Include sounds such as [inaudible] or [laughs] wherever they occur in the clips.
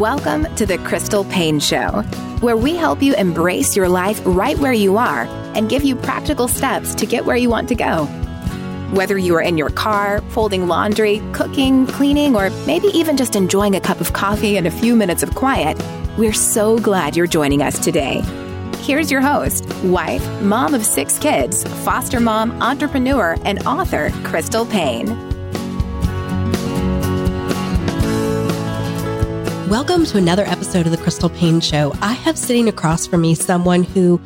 Welcome to the Crystal Paine Show, where we help you embrace your life right where you are and give you practical steps to get where you want to go. Whether you are in your car, folding laundry, cooking, cleaning, or maybe even just enjoying a cup of coffee and a few minutes of quiet, we're so glad you're joining us today. Here's your host, wife, mom of six kids, foster mom, entrepreneur, and author, Crystal Paine. Welcome to another episode of the Crystal Paine Show. I have sitting across from me someone who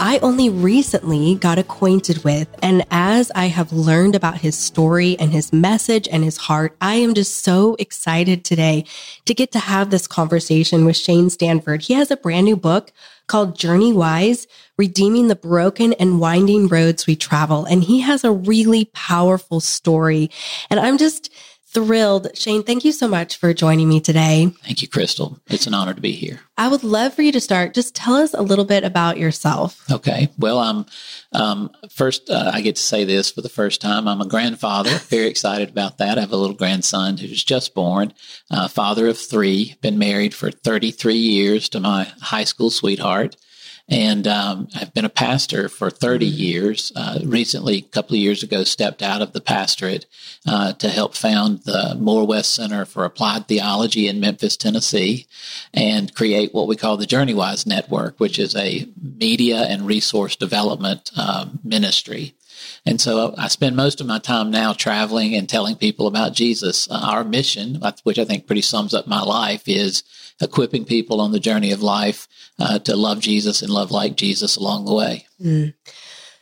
I only recently got acquainted with. And as I have learned about his story and his message and his heart, I am just so excited today to get to have this conversation with Shane Stanford. He has a brand new book called Journey Wise, Redeeming the Broken and Winding Roads We Travel. And he has a really powerful story. And I'm just thrilled. Shane, thank you so much for joining me today. Thank you, Crystal. It's an honor to be here. I would love for you to start. Just tell us a little bit about yourself. Okay. Well, I'm um, first. Uh, I get to say this for the first time. I'm a grandfather. [laughs] Very excited about that. I have a little grandson who's just born. Uh, father of three. Been married for 33 years to my high school sweetheart and um, I've been a pastor for 30 years. Uh, recently, a couple of years ago, stepped out of the pastorate uh, to help found the Moore West Center for Applied Theology in Memphis, Tennessee, and create what we call the JourneyWise Network, which is a media and resource development uh, ministry. And so I spend most of my time now traveling and telling people about Jesus. Uh, our mission, which I think pretty sums up my life, is equipping people on the journey of life uh, to love Jesus and love like Jesus along the way. Mm.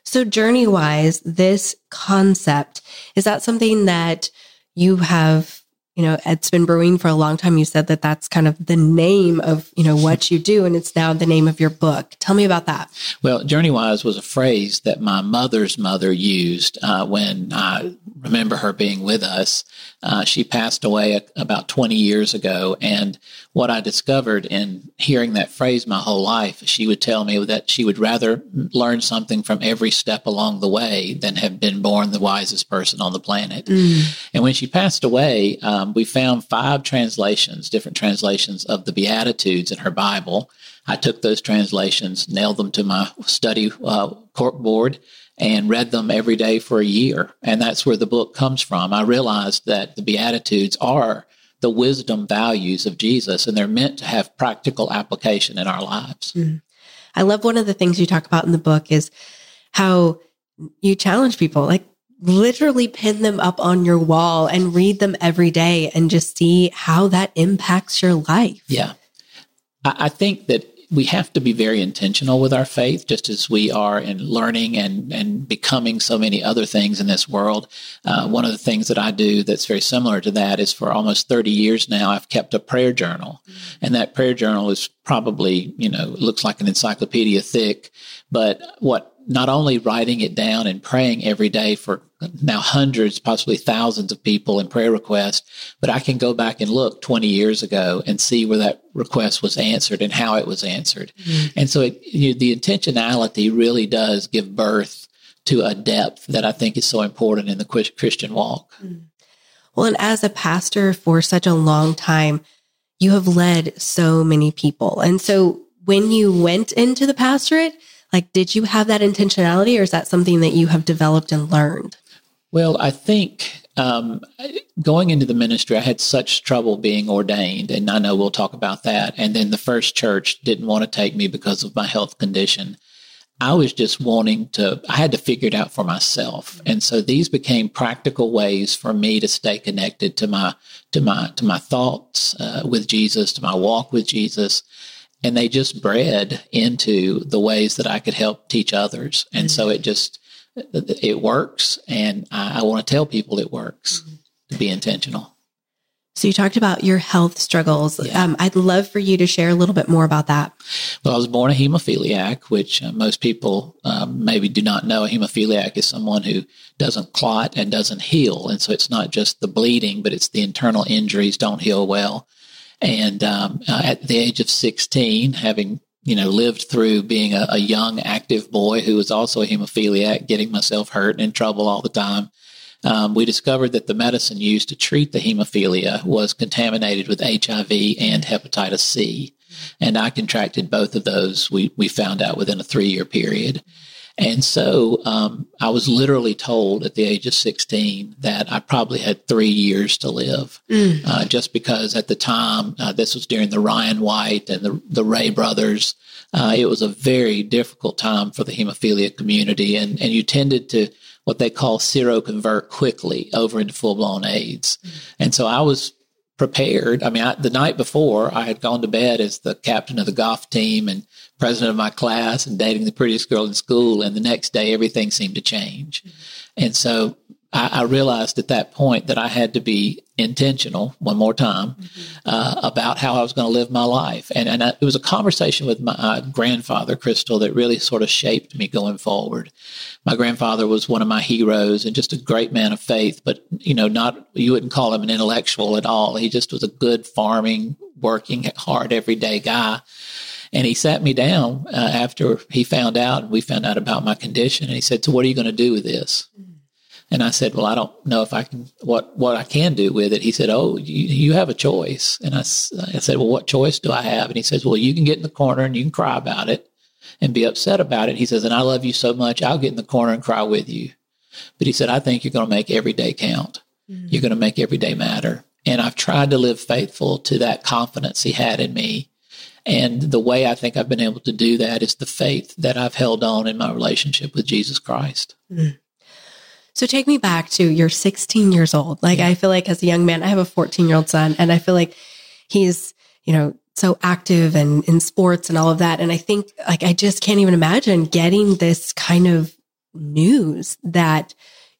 So, journey wise, this concept is that something that you have you know, it's been brewing for a long time. You said that that's kind of the name of, you know, what you do, and it's now the name of your book. Tell me about that. Well, journey wise was a phrase that my mother's mother used uh, when I remember her being with us. Uh, she passed away a, about 20 years ago. And what I discovered in hearing that phrase my whole life, she would tell me that she would rather learn something from every step along the way than have been born the wisest person on the planet. Mm. And when she passed away, um, we found five translations, different translations of the Beatitudes in her Bible. I took those translations, nailed them to my study uh, corkboard, and read them every day for a year. And that's where the book comes from. I realized that the Beatitudes are the wisdom values of Jesus, and they're meant to have practical application in our lives. Mm. I love one of the things you talk about in the book is how you challenge people. Like, literally pin them up on your wall and read them every day and just see how that impacts your life. Yeah. I, think that we have to be very intentional with our faith, just as we are in learning and, and becoming so many other things in this world. Uh, one of the things that I do that's very similar to that is for almost 30 years now, I've kept a prayer journal. Mm-hmm. And that prayer journal is probably, you know, looks like an encyclopedia thick. But what not only writing it down and praying every day for now hundreds, possibly thousands of people in prayer requests, but I can go back and look 20 years ago and see where that request was answered and how it was answered. Mm-hmm. And so it, you know, the intentionality really does give birth to a depth that I think is so important in the Christian walk. Mm-hmm. Well, and as a pastor for such a long time, you have led so many people. And so when you went into the pastorate, like, did you have that intentionality or is that something that you have developed and learned? Well, I think um, going into the ministry, I had such trouble being ordained, and I know we'll talk about that. And then the first church didn't want to take me because of my health condition. I was just wanting to, I had to figure it out for myself. And so these became practical ways for me to stay connected to my, to my, to my thoughts uh, with Jesus, to my walk with Jesus and they just bred into the ways that I could help teach others. And so it just, it works. And I, I want to tell people it works mm-hmm. to be intentional. So you talked about your health struggles. Yeah. Um, I'd love for you to share a little bit more about that. Well, I was born a hemophiliac, which uh, most people um, maybe do not know. A hemophiliac is someone who doesn't clot and doesn't heal. And so it's not just the bleeding, but it's the internal injuries don't heal well. And um, uh, at the age of 16, having you know lived through being a, a, young active boy who was also a hemophiliac, getting myself hurt and in trouble all the time, um, we discovered that the medicine used to treat the hemophilia was contaminated with HIV and hepatitis C. And I contracted both of those, we, we found out within a three year period. And so um, I was literally told at the age of 16 that I probably had three years to live, mm. uh, just because at the time, uh, this was during the Ryan White and the, the Ray brothers. Uh, it was a very difficult time for the hemophilia community, and, and you tended to what they call seroconvert quickly over into full blown AIDS. Mm. And so I was prepared. I mean, I, the night before, I had gone to bed as the captain of the golf team and president of my class and dating the prettiest girl in school. And the next day, everything seemed to change. And so I, I, realized at that point that I had to be intentional one more time mm-hmm. uh, about how I was going to live my life. And, and I, it was a conversation with my uh, grandfather, Crystal, that really sort of shaped me going forward. My grandfather was one of my heroes and just a great man of faith, but, you know, not, you wouldn't call him an intellectual at all. He just was a good farming, working hard everyday guy. And he sat me down uh, after he found out, and we found out about my condition. And he said, So, what are you going to do with this? Mm-hmm. And I said, well, I don't know if I can, what, what I can do with it. He said, oh, you, you have a choice. And I, I said, well, what choice do I have? And he says, well, you can get in the corner and you can cry about it and be upset about it. He says, and I love you so much, I'll get in the corner and cry with you. But he said, I think you're going to make every day count. Mm-hmm. You're going to make every day matter. And I've tried to live faithful to that confidence he had in me. And the way I think I've been able to do that is the faith that I've held on in my relationship with Jesus Christ. Mm-hmm. So take me back to you're 16 years old. Like yeah. I feel like as a young man, I have a 14 year old son and I feel like he's, you know, so active and in sports and all of that. And I think like, I just can't even imagine getting this kind of news that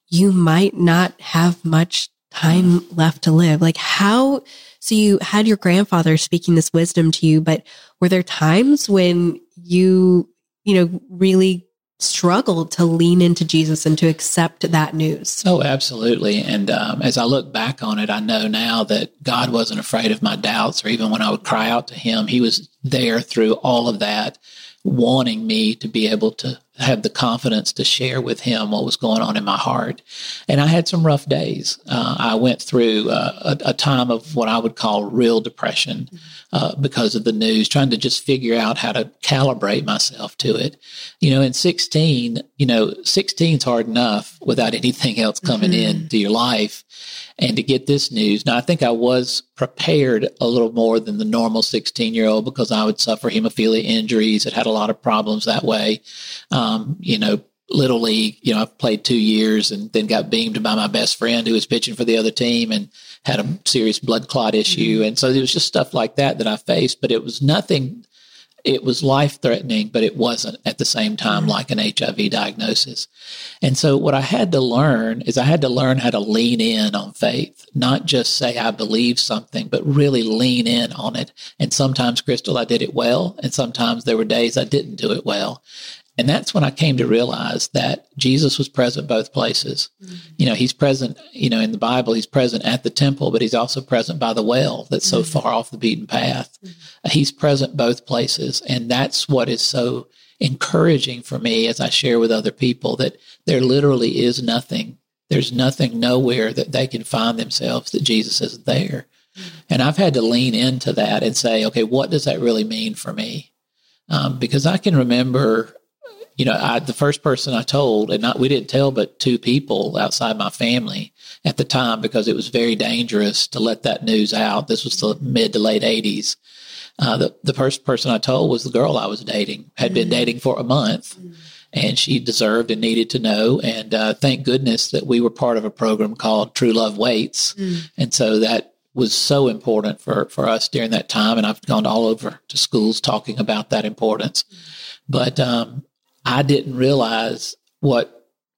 you might not have much time left to live. Like how, so you had your grandfather speaking this wisdom to you, but were there times when you, you know, really struggled to lean into Jesus and to accept that news. Oh, absolutely. And um, as I look back on it, I know now that God wasn't afraid of my doubts, or even when I would cry out to Him, He was there through all of that, wanting me to be able to have the confidence to share with him what was going on in my heart. And I had some rough days. Uh, I went through uh, a, a, time of what I would call real depression uh, because of the news, trying to just figure out how to calibrate myself to it. You know, in 16, you know, 16 is hard enough without [laughs] anything else coming mm-hmm. into your life and to get this news. Now, I think I was prepared a little more than the normal 16 year old because I would suffer hemophilia injuries. It had a lot of problems that way. Um, you know, little league, you know, I played two years and then got beamed by my best friend who was pitching for the other team and had a serious blood clot issue. Mm-hmm. And so it was just stuff like that that I faced, but it was nothing it was life threatening, but it wasn't at the same time mm-hmm. like an HIV diagnosis. And so what I had to learn is I had to learn how to lean in on faith, not just say I believe something, but really lean in on it. And sometimes, Crystal, I did it well. And sometimes there were days I didn't do it well. And that's when I came to realize that Jesus was present both places. Mm-hmm. You know, he's present, you know, in the Bible, he's present at the temple, but he's also present by the well that's so mm-hmm. far off the beaten path. Mm-hmm. He's present both places. And that's what is so encouraging for me as I share with other people that there literally is nothing. There's nothing nowhere that they can find themselves that Jesus isn't there. Mm-hmm. And I've had to lean into that and say, okay, what does that really mean for me? Um, because I can remember you know, I, the first person I told, and not, we didn't tell but two people outside my family at the time because it was very dangerous to let that news out. This was the mid to late 80s. Uh, the, the first person I told was the girl I was dating, had been mm-hmm. dating for a month. Mm-hmm. And she deserved and needed to know. And uh, thank goodness that we were part of a program called True Love Waits. Mm. And so that was so important for, for us during that time. And I've gone all over to schools talking about that importance. But um, I didn't realize what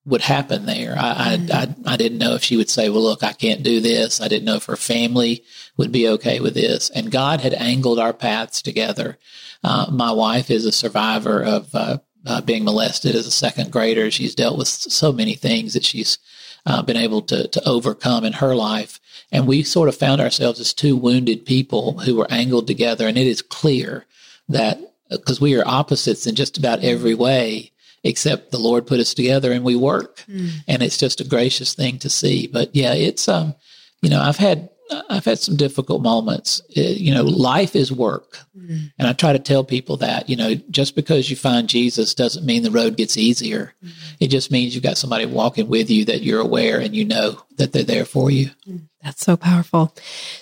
would happen there. I, mm-hmm. I, I, I, didn't know if she would say, well, look, I can't do this. I didn't know if her family would be okay with this. And God had angled our paths together. Uh, my wife is a survivor of uh, uh, being molested as a second grader. She's dealt with so many things that she's uh, been able to, to overcome in her life. And we sort of found ourselves as two wounded people who were angled together. And it is clear that because we are opposites in just about every way, except the Lord put us together and we work. Mm. And it's just a gracious thing to see. But yeah, it's, um, you know, I've had I've had some difficult moments. It, you know, life is work. Mm. And I try to tell people that, you know, just because you find Jesus doesn't mean the road gets easier. Mm. It just means you've got somebody walking with you that you're aware and you know that they're there for you. That's so powerful.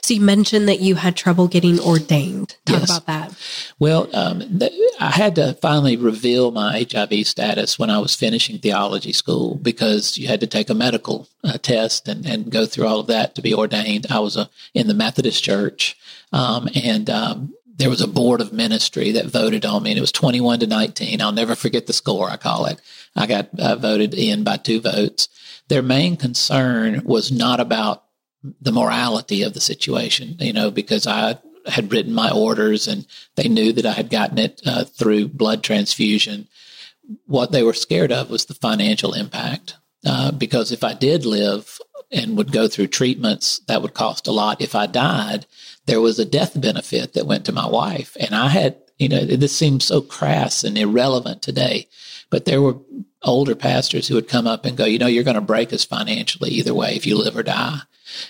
So you mentioned that you had trouble getting ordained. Talk yes. about that. Well, um, th- I had to finally reveal my HIV status when I was finishing theology school because you had to take a medical uh, test and, and go through all of that to be ordained. I was uh, in the Methodist Church, um, and um, there was a board of ministry that voted on me, and it was 21 to 19. I'll never forget the score, I call it. I got uh, voted in by two votes. Their main concern was not about the morality of the situation, you know, because I had written my orders and they knew that I had gotten it uh, through blood transfusion. What they were scared of was the financial impact. Uh, because if I did live and would go through treatments, that would cost a lot. If I died, there was a death benefit that went to my wife. And I had, you know, this seems so crass and irrelevant today, but there were older pastors who would come up and go, you know, you're going to break us financially either way if you live or die.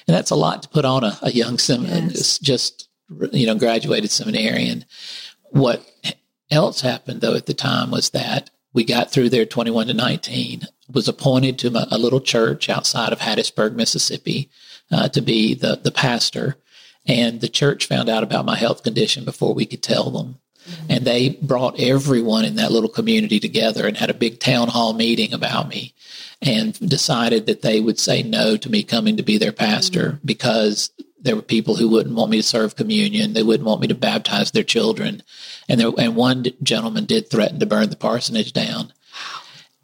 And that's a lot to put on a, a young seminarian, yes. just, you know, graduated seminarian. What else happened though at the time was that we got through there 21 to 19, was appointed to a little church outside of Hattiesburg, Mississippi, uh, to be the, the pastor. And the church found out about my health condition before we could tell them. Mm-hmm. And they brought everyone in that little community together and had a big town hall meeting about me and decided that they would say no to me coming to be their pastor mm-hmm. because there were people who wouldn't want me to serve communion. They wouldn't want me to baptize their children. And there, and one gentleman did threaten to burn the parsonage down.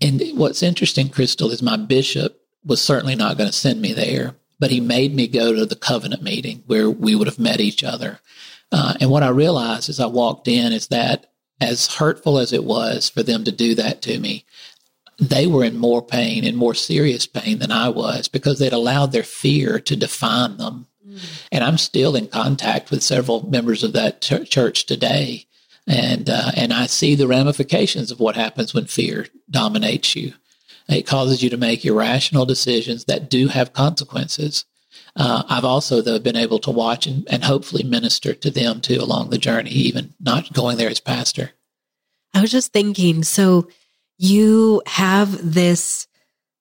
And what's interesting, Crystal, is my bishop was certainly not going to send me there, but he made me go to the covenant meeting where we would have met each other. Uh, and what I realized as I walked in is that as hurtful as it was for them to do that to me, they were in more pain and more serious pain than I was because they'd allowed their fear to define them. Mm. And I'm still in contact with several members of that ch- church today. And, uh, and I see the ramifications of what happens when fear dominates you. It causes you to make irrational decisions that do have consequences. Uh, I've also, though, been able to watch and, and hopefully minister to them too along the journey, even not going there as pastor. I was just thinking, so you have this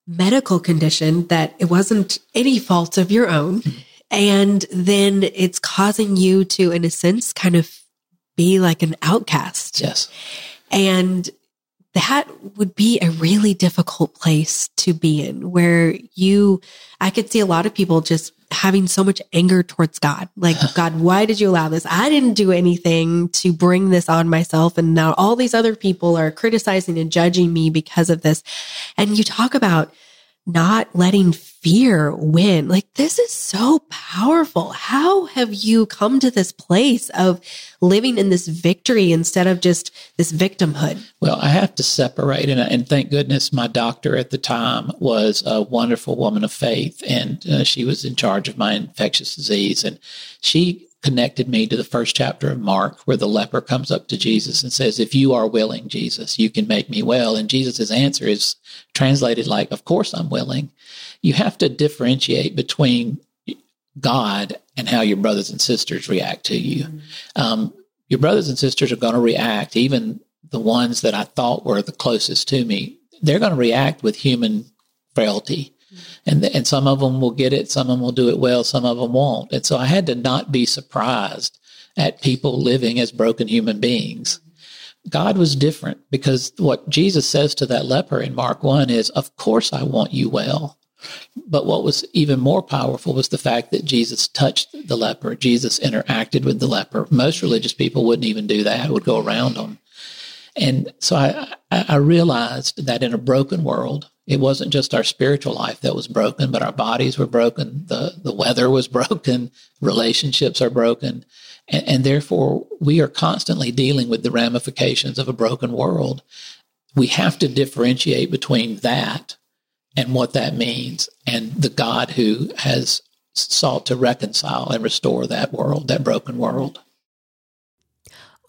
medical condition that it wasn't any fault of your own. And then it's causing you to, in a sense, kind of be like an outcast. Yes. And that would be a really difficult place to be in where you, I could see a lot of people just having so much anger towards God. Like, [laughs] God, why did you allow this? I didn't do anything to bring this on myself. And now all these other people are criticizing and judging me because of this. And you talk about not letting fear win. Like this is so powerful. How have you come to this place of living in this victory instead of just this victimhood? Well, I have to separate, and, and thank goodness my doctor at the time was a wonderful woman of faith, and uh, she was in charge of my infectious disease, and she connected me to the first chapter of Mark, where the leper comes up to Jesus and says, If you are willing, Jesus, you can make me well. And Jesus' answer is translated like, Of course I'm willing. You have to differentiate between God and how your brothers and sisters react to you. Mm-hmm. Um, your brothers and sisters are going to react, even the ones that I thought were the closest to me, they're going to react with human frailty and and some of them will get it, some of them will do it well, some of them won't. And so I had to not be surprised at people living as broken human beings. God was different because what Jesus says to that leper in Mark 1 is, Of course I want you well. But what was even more powerful was the fact that Jesus touched the leper. Jesus interacted with the leper. Most religious people wouldn't even do that, would go around them. And so I, I realized that in a broken world, it wasn't just our spiritual life that was broken, but our bodies were broken. The, the weather was [laughs] broken. Relationships are broken. And, and therefore, we are constantly dealing with the ramifications of a broken world. We have to differentiate between that and what that means and the God who has sought to reconcile and restore that world, that broken world.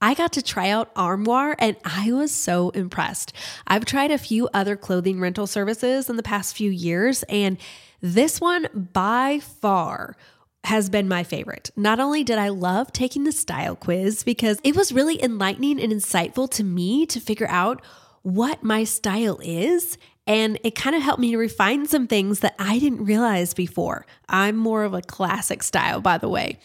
I got to try out Armoire and I was so impressed. I've tried a few other clothing rental services in the past few years, and this one by far has been my favorite. Not only did I love taking the style quiz because it was really enlightening and insightful to me to figure out what my style is and it kind of helped me to refine some things that I didn't realize before. I'm more of a classic style, by the way.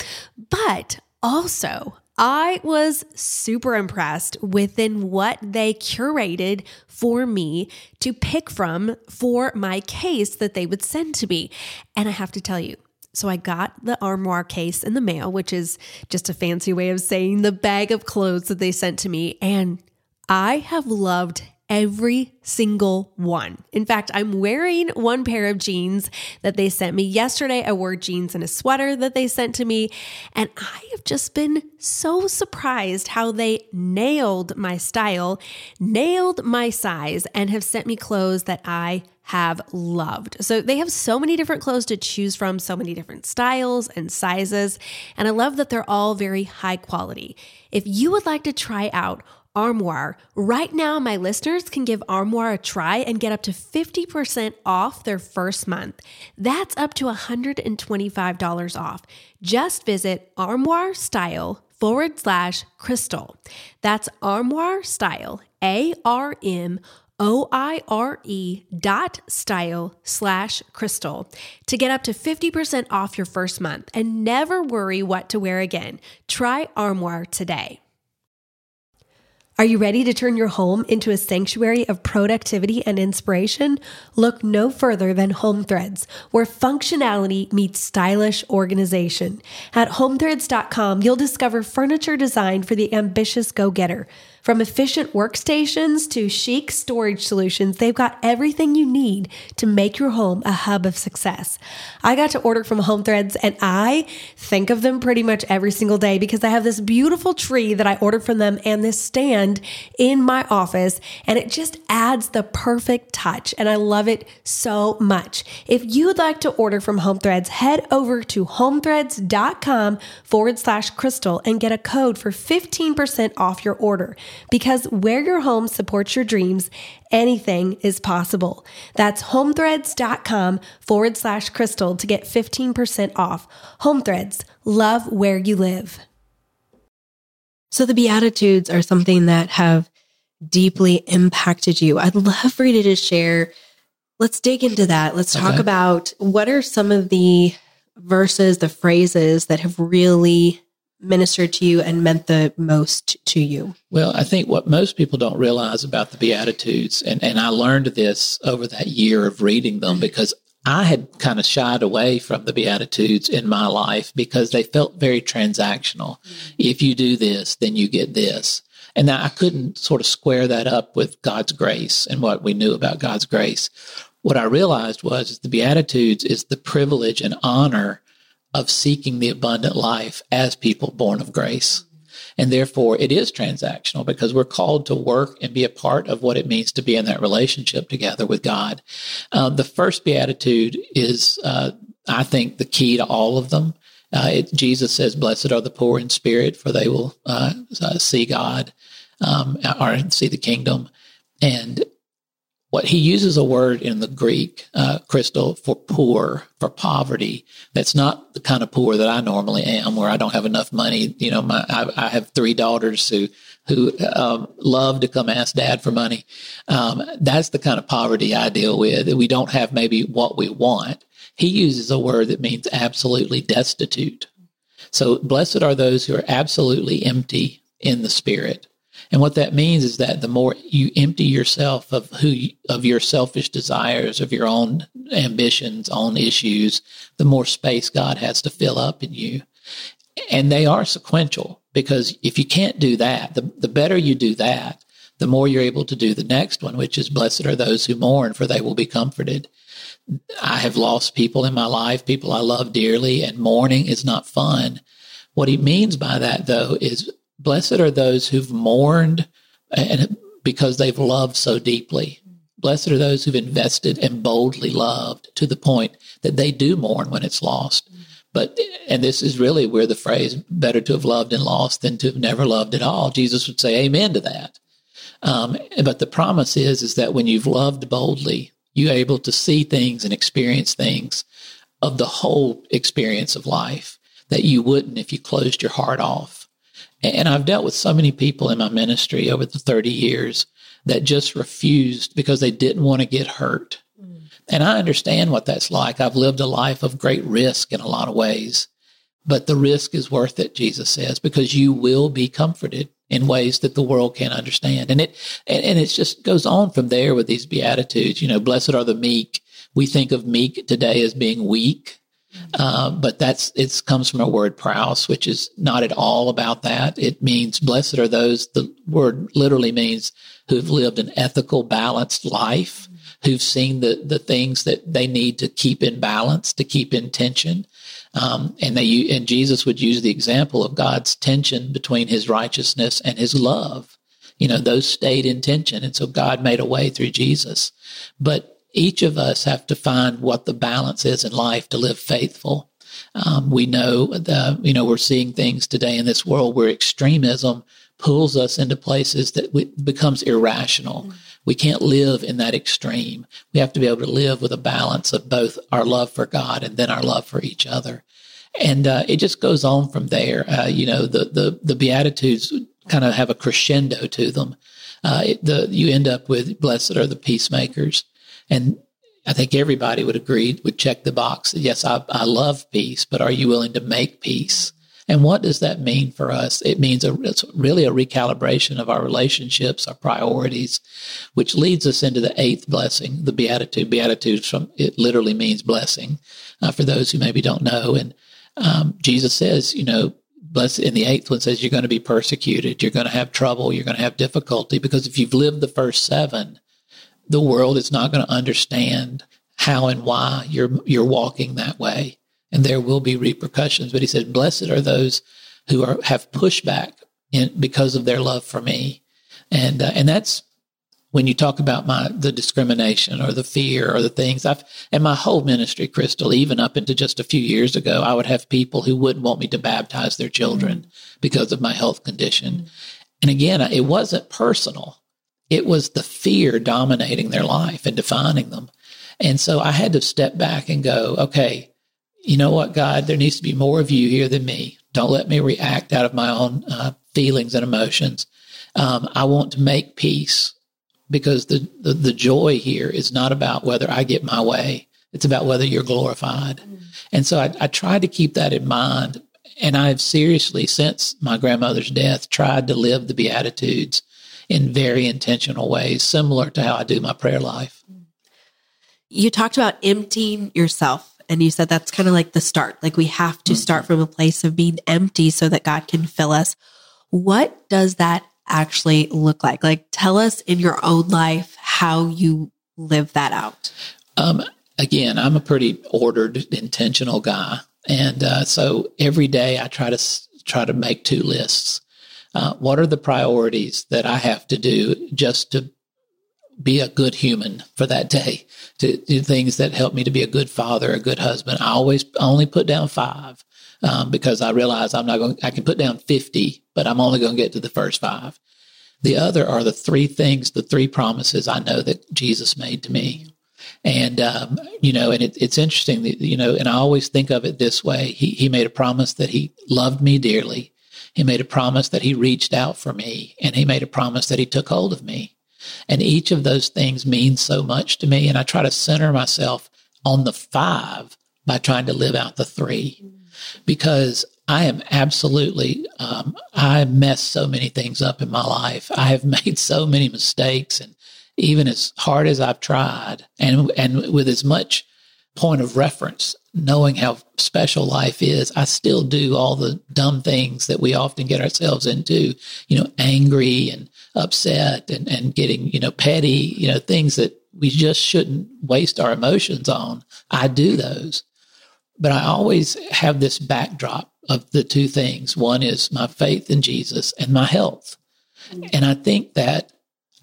But also, I was super impressed within what they curated for me to pick from for my case that they would send to me. And I have to tell you, so I got the armoire case in the mail, which is just a fancy way of saying the bag of clothes that they sent to me. And I have loved every single one. In fact, I'm wearing one pair of jeans that they sent me yesterday. I wore jeans and a sweater that they sent to me. And I have just been so surprised how they nailed my style, nailed my size, and have sent me clothes that I have loved. So they have so many different clothes to choose from, so many different styles and sizes. And I love that they're all very high quality. If you would like to try out Armoire. Right now, my listeners can give Armoire a try and get up to 50% off their first month. That's up to $125 off. Just visit Armoire Style forward slash crystal. That's Armoire Style, A R M O I R E dot style slash crystal to get up to 50% off your first month and never worry what to wear again. Try Armoire today. Are you ready to turn your home into a sanctuary of productivity and inspiration? Look no further than Home Threads, where functionality meets stylish organization. At homethreads.com, you'll discover furniture designed for the ambitious go getter. From efficient workstations to chic storage solutions, they've got everything you need to make your home a hub of success. I got to order from Home Threads and I think of them pretty much every single day because I have this beautiful tree that I ordered from them and this stand in my office and it just adds the perfect touch and I love it so much. If you'd like to order from Home Threads, head over to homethreads.com forward slash crystal and get a code for 15% off your order because where your home supports your dreams, anything is possible. That's homethreads.com forward slash crystal to get 15% off. Home Threads, love where you live. So the Beatitudes are something that have deeply impacted you. I'd love for you to share. Let's dig into that. Let's talk okay. about what are some of the verses, the phrases that have really ministered to you and meant the most to you? Well, I think what most people don't realize about the Beatitudes, and, and I learned this over that year of reading them because I had kind of shied away from the Beatitudes in my life because they felt very transactional. Mm-hmm. If you do this, then you get this. And I couldn't sort of square that up with God's grace and what we knew about God's grace. What I realized was the Beatitudes is the privilege and honor of seeking the abundant life as people born of grace. And therefore, it is transactional because we're called to work and be a part of what it means to be in that relationship together with God. Uh, the first beatitude is, uh, I think, the key to all of them. Uh, it, Jesus says, "Blessed are the poor in spirit, for they will uh, uh, see God um, or see the kingdom." And what he uses a word in the Greek, uh, Crystal, for poor, for poverty. That's not the kind of poor that I normally am, where I don't have enough money. You know, my, I, I have three daughters who who um, love to come ask dad for money. Um, that's the kind of poverty I deal with. We don't have maybe what we want. He uses a word that means absolutely destitute. So blessed are those who are absolutely empty in the spirit. And what that means is that the more you empty yourself of who you, of your selfish desires, of your own ambitions, own issues, the more space God has to fill up in you. And they are sequential because if you can't do that, the, the better you do that, the more you're able to do the next one, which is blessed are those who mourn, for they will be comforted. I have lost people in my life, people I love dearly, and mourning is not fun. What he means by that, though, is blessed are those who've mourned and because they've loved so deeply. Blessed are those who've invested and boldly loved to the point that they do mourn when it's lost. But, and this is really where the phrase better to have loved and lost than to have never loved at all. Jesus would say amen to that. Um, but the promise is, is that when you've loved boldly, you're able to see things and experience things of the whole experience of life that you wouldn't if you closed your heart off. And I've dealt with so many people in my ministry over the 30 years that just refused because they didn't want to get hurt. Mm. And I understand what that's like. I've lived a life of great risk in a lot of ways, but the risk is worth it, Jesus says, because you will be comforted in ways that the world can't understand. And it, and, and it just goes on from there with these beatitudes. You know, blessed are the meek. We think of meek today as being weak. Uh, but that's it comes from a word praus, which is not at all about that. It means blessed are those. The word literally means who've lived an ethical, balanced life who've seen the, the things that they need to keep in balance, to keep in tension. Um, and they, and Jesus would use the example of God's tension between his righteousness and his love. You know, those stayed in tension. And so God made a way through Jesus. But each of us have to find what the balance is in life to live faithful. Um, we know the, you know, we're seeing things today in this world where extremism pulls us into places that becomes irrational. Mm-hmm we can't live in that extreme. We have to be able to live with a balance of both our love for God and then our love for each other. And uh, it just goes on from there. Uh, you know, the, the, the Beatitudes kind of have a crescendo to them. Uh, it, the, you end up with blessed are the peacemakers. And I think everybody would agree, would check the box. Yes, I, I love peace, but are you willing to make peace? And what does that mean for us? It means a, it's really a recalibration of our relationships, our priorities, which leads us into the eighth blessing, the beatitude. Beatitude from it literally means blessing. Uh, for those who maybe don't know, and um, Jesus says, you know, bless in the eighth one says you're going to be persecuted, you're going to have trouble, you're going to have difficulty because if you've lived the first seven, the world is not going to understand how and why you're you're walking that way and there will be repercussions. But he said, blessed are those who are, have pushback in, because of their love for me. And, uh, and that's when you talk about my, the discrimination or the fear or the things I've, and my whole ministry, Crystal, even up into just a few years ago, I would have people who wouldn't want me to baptize their children because of my health condition. And again, it wasn't personal. It was the fear dominating their life and defining them. And so I had to step back and go, okay, you know what, God, there needs to be more of you here than me. Don't let me react out of my own uh, feelings and emotions. Um, I want to make peace because the, the, the, joy here is not about whether I get my way. It's about whether you're glorified. Mm. And so I, I tried to keep that in mind. And I've seriously, since my grandmother's death, tried to live the Beatitudes in very intentional ways, similar to how I do my prayer life. You talked about emptying yourself and you said that's kind of like the start. Like we have to start mm-hmm. from a place of being empty so that God can fill us. What does that actually look like? Like tell us in your own life how you live that out. Um, again, I'm a pretty ordered, intentional guy. And uh, so every day I try to try to make two lists. Uh, what are the priorities that I have to do just to be a good human for that day, to do things that help me to be a good father, a good husband. I always only put down five um, because I realize I'm not going. I can put down fifty, but I'm only going to get to the first five. The other are the three things, the three promises I know that Jesus made to me. And, um, you know, and it, it's interesting that, you know, and I always think of it this way. He, he made a promise that he loved me dearly. He made a promise that he reached out for me and he made a promise that he took hold of me. And each of those things means so much to me. And I try to center myself on the five by trying to live out the three because I am absolutely, um, I messed so many things up in my life. I have [laughs] made so many mistakes and even as hard as I've tried and, and with as much point of reference, knowing how special life is, I still do all the dumb things that we often get ourselves into, you know, angry and upset and, and getting, you know, petty, you know, things that we just shouldn't waste our emotions on. I do those. But I always have this backdrop of the two things. One is my faith in Jesus and my health. Mm-hmm. And I think that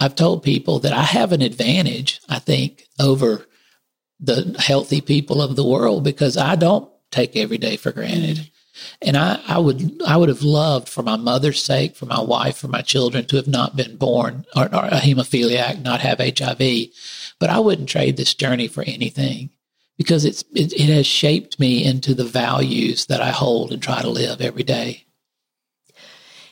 I've told people that I have an advantage, I think, over the healthy people of the world because I don't take every day for granted. And I, I would I would have loved for my mother's sake, for my wife, for my children to have not been born or, or a hemophiliac, not have HIV. But I wouldn't trade this journey for anything because it's it, it has shaped me into the values that I hold and try to live every day.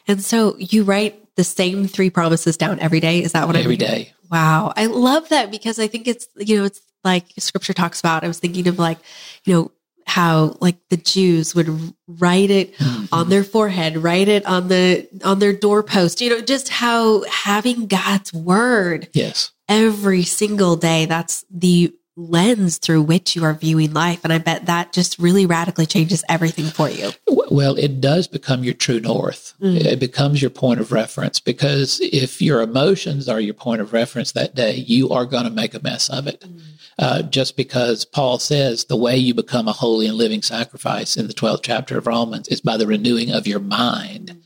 And so you write the same three promises down every day. Is that what every I Every day. Wow. I love that because I think it's, you know, it's like scripture talks about. I was thinking of like, you know, how like the Jews would write it mm-hmm. on their forehead, write it on the on their doorpost. You know, just how having God's word, yes, every single day. That's the lens through which you are viewing life, and I bet that just really radically changes everything for you. Well, it does become your true north. Mm-hmm. It becomes your point of reference because if your emotions are your point of reference that day, you are going to make a mess of it. Mm-hmm uh, just because Paul says the way you become a holy and living sacrifice in the 12th chapter of Romans is by the renewing of your mind.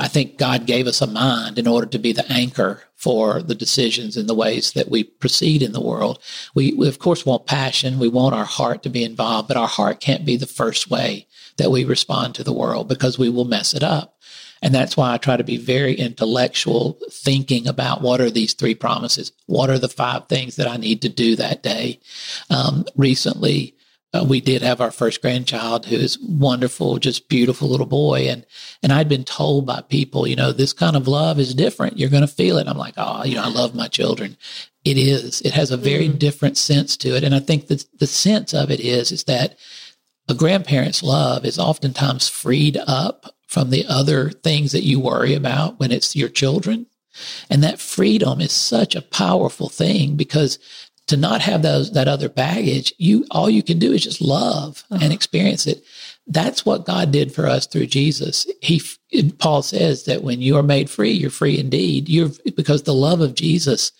I think God gave us a mind in order to be the anchor for the decisions and the ways that we proceed in the world. We, we, of course, want passion. We want our heart to be involved, but our heart can't be the first way that we respond to the world because we will mess it up. And that's why I try to be very intellectual thinking about what are these three promises? What are the five things that I need to do that day? Um, recently, uh, we did have our first grandchild who is wonderful, just beautiful little boy. And, and I'd been told by people, you know, this kind of love is different. You're going to feel it. I'm like, oh, you know, I love my children. It is. It has a very mm. different sense to it. And I think that the sense of it is, is that a grandparent's love is oftentimes freed up from the other things that you worry about when it's your children. And that freedom is such a powerful thing because to not have those that other baggage, you all you can do is just love uh-huh. and experience it. That's what God did for us through Jesus. He Paul says that when you are made free, you're free indeed. You're because the love of Jesus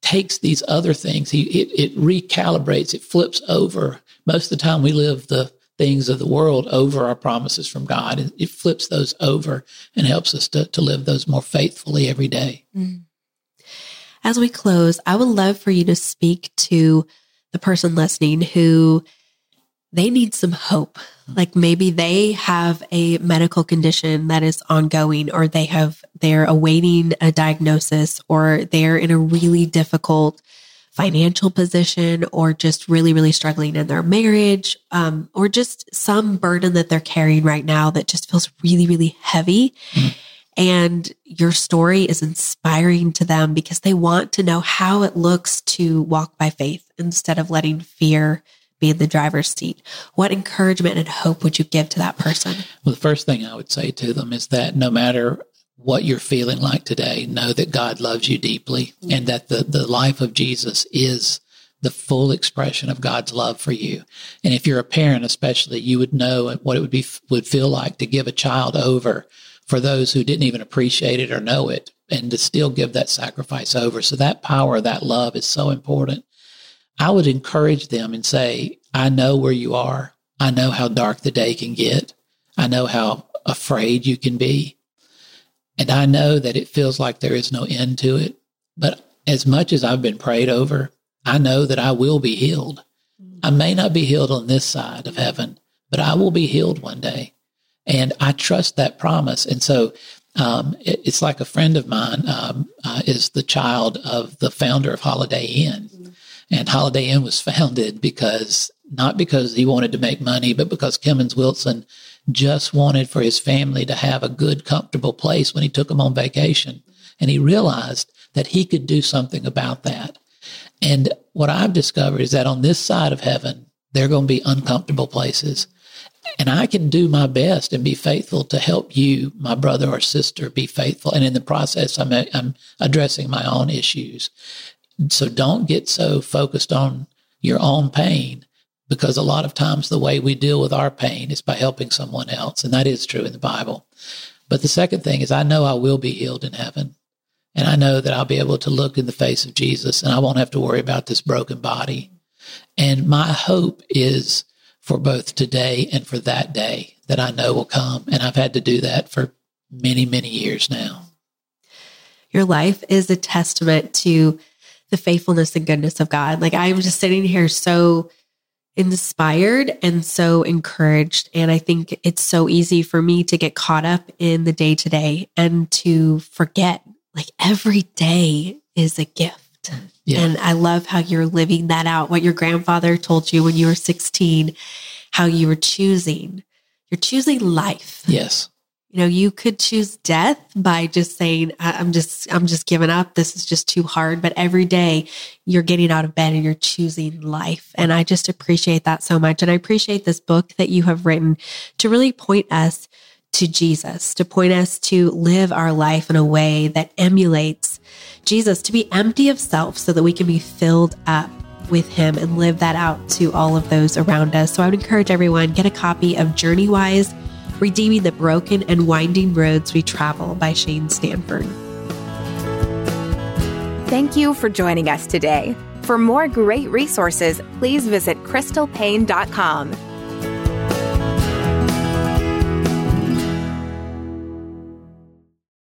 takes these other things. He it, it recalibrates, it flips over. Most of the time we live the things of the world over our promises from God. It, it flips those over and helps us to, to live those more faithfully every day. Mm. As we close, I would love for you to speak to the person listening who they need some hope. Like maybe they have a medical condition that is ongoing or they have they're awaiting a diagnosis or they're in a really difficult financial position or just really, really struggling in their marriage, um, or just some burden that they're carrying right now that just feels really, really heavy. Mm-hmm. And your story is inspiring to them because they want to know how it looks to walk by faith instead of letting fear be in the driver's seat. What encouragement and hope would you give to that person? Well, the first thing I would say to them is that no matter what you're feeling like today, know that God loves you deeply and that the, the life of Jesus is the full expression of God's love for you. And if you're a parent, especially, you would know what it would be, would feel like to give a child over for those who didn't even appreciate it or know it and to still give that sacrifice over. So that power, that love is so important. I would encourage them and say, I know where you are. I know how dark the day can get. I know how afraid you can be. And I know that it feels like there is no end to it. But as much as I've been prayed over, I know that I will be healed. I may not be healed on this side of heaven, but I will be healed one day. And I trust that promise. And so um, it, it's like a friend of mine um, uh, is the child of the founder of Holiday Inn. Mm-hmm. And Holiday Inn was [laughs] founded because, not because he wanted to make money, but because Kemmons Wilson just wanted for his family to have a good, comfortable place when he took them on vacation. And he realized that he could do something about that. And what I've discovered is that on this side of heaven, there are going to be uncomfortable places. And I can do my best and be faithful to help you, my brother or sister, be faithful. And in the process, I'm, I'm addressing my own issues. So don't get so focused on your own pain because a lot of times the way we deal with our pain is by helping someone else. And that is true in the Bible. But the second thing is I know I will be healed in heaven. And I know that I'll be able to look in the face of Jesus and I won't have to worry about this broken body. And my hope is for both today and for that day that I know will come. And I've had to do that for many, many years now. Your life is a testament to the faithfulness and goodness of God. Like I'm just sitting here so inspired and so encouraged. And I think it's so easy for me to get caught up in the day to day and to forget like every day is a gift. Yeah. And I love how you're living that out. What your grandfather told you when you were 16, how you were choosing. You're choosing life. Yes. You know, you could choose death by just saying, I'm just, I'm just giving up. This is just too hard. But every day you're getting out of bed and you're choosing life. And I just appreciate that so much. And I appreciate this book that you have written to really point us to Jesus, to point us to live our life in a way that emulates Jesus, to be empty of self so that we can be filled up with him and live that out to all of those around us. So I would encourage everyone get a copy of Journeywise Redeeming the Broken and Winding Roads We Travel by Shane Stanford. Thank you for joining us today. For more great resources, please visit crystalpaine.com.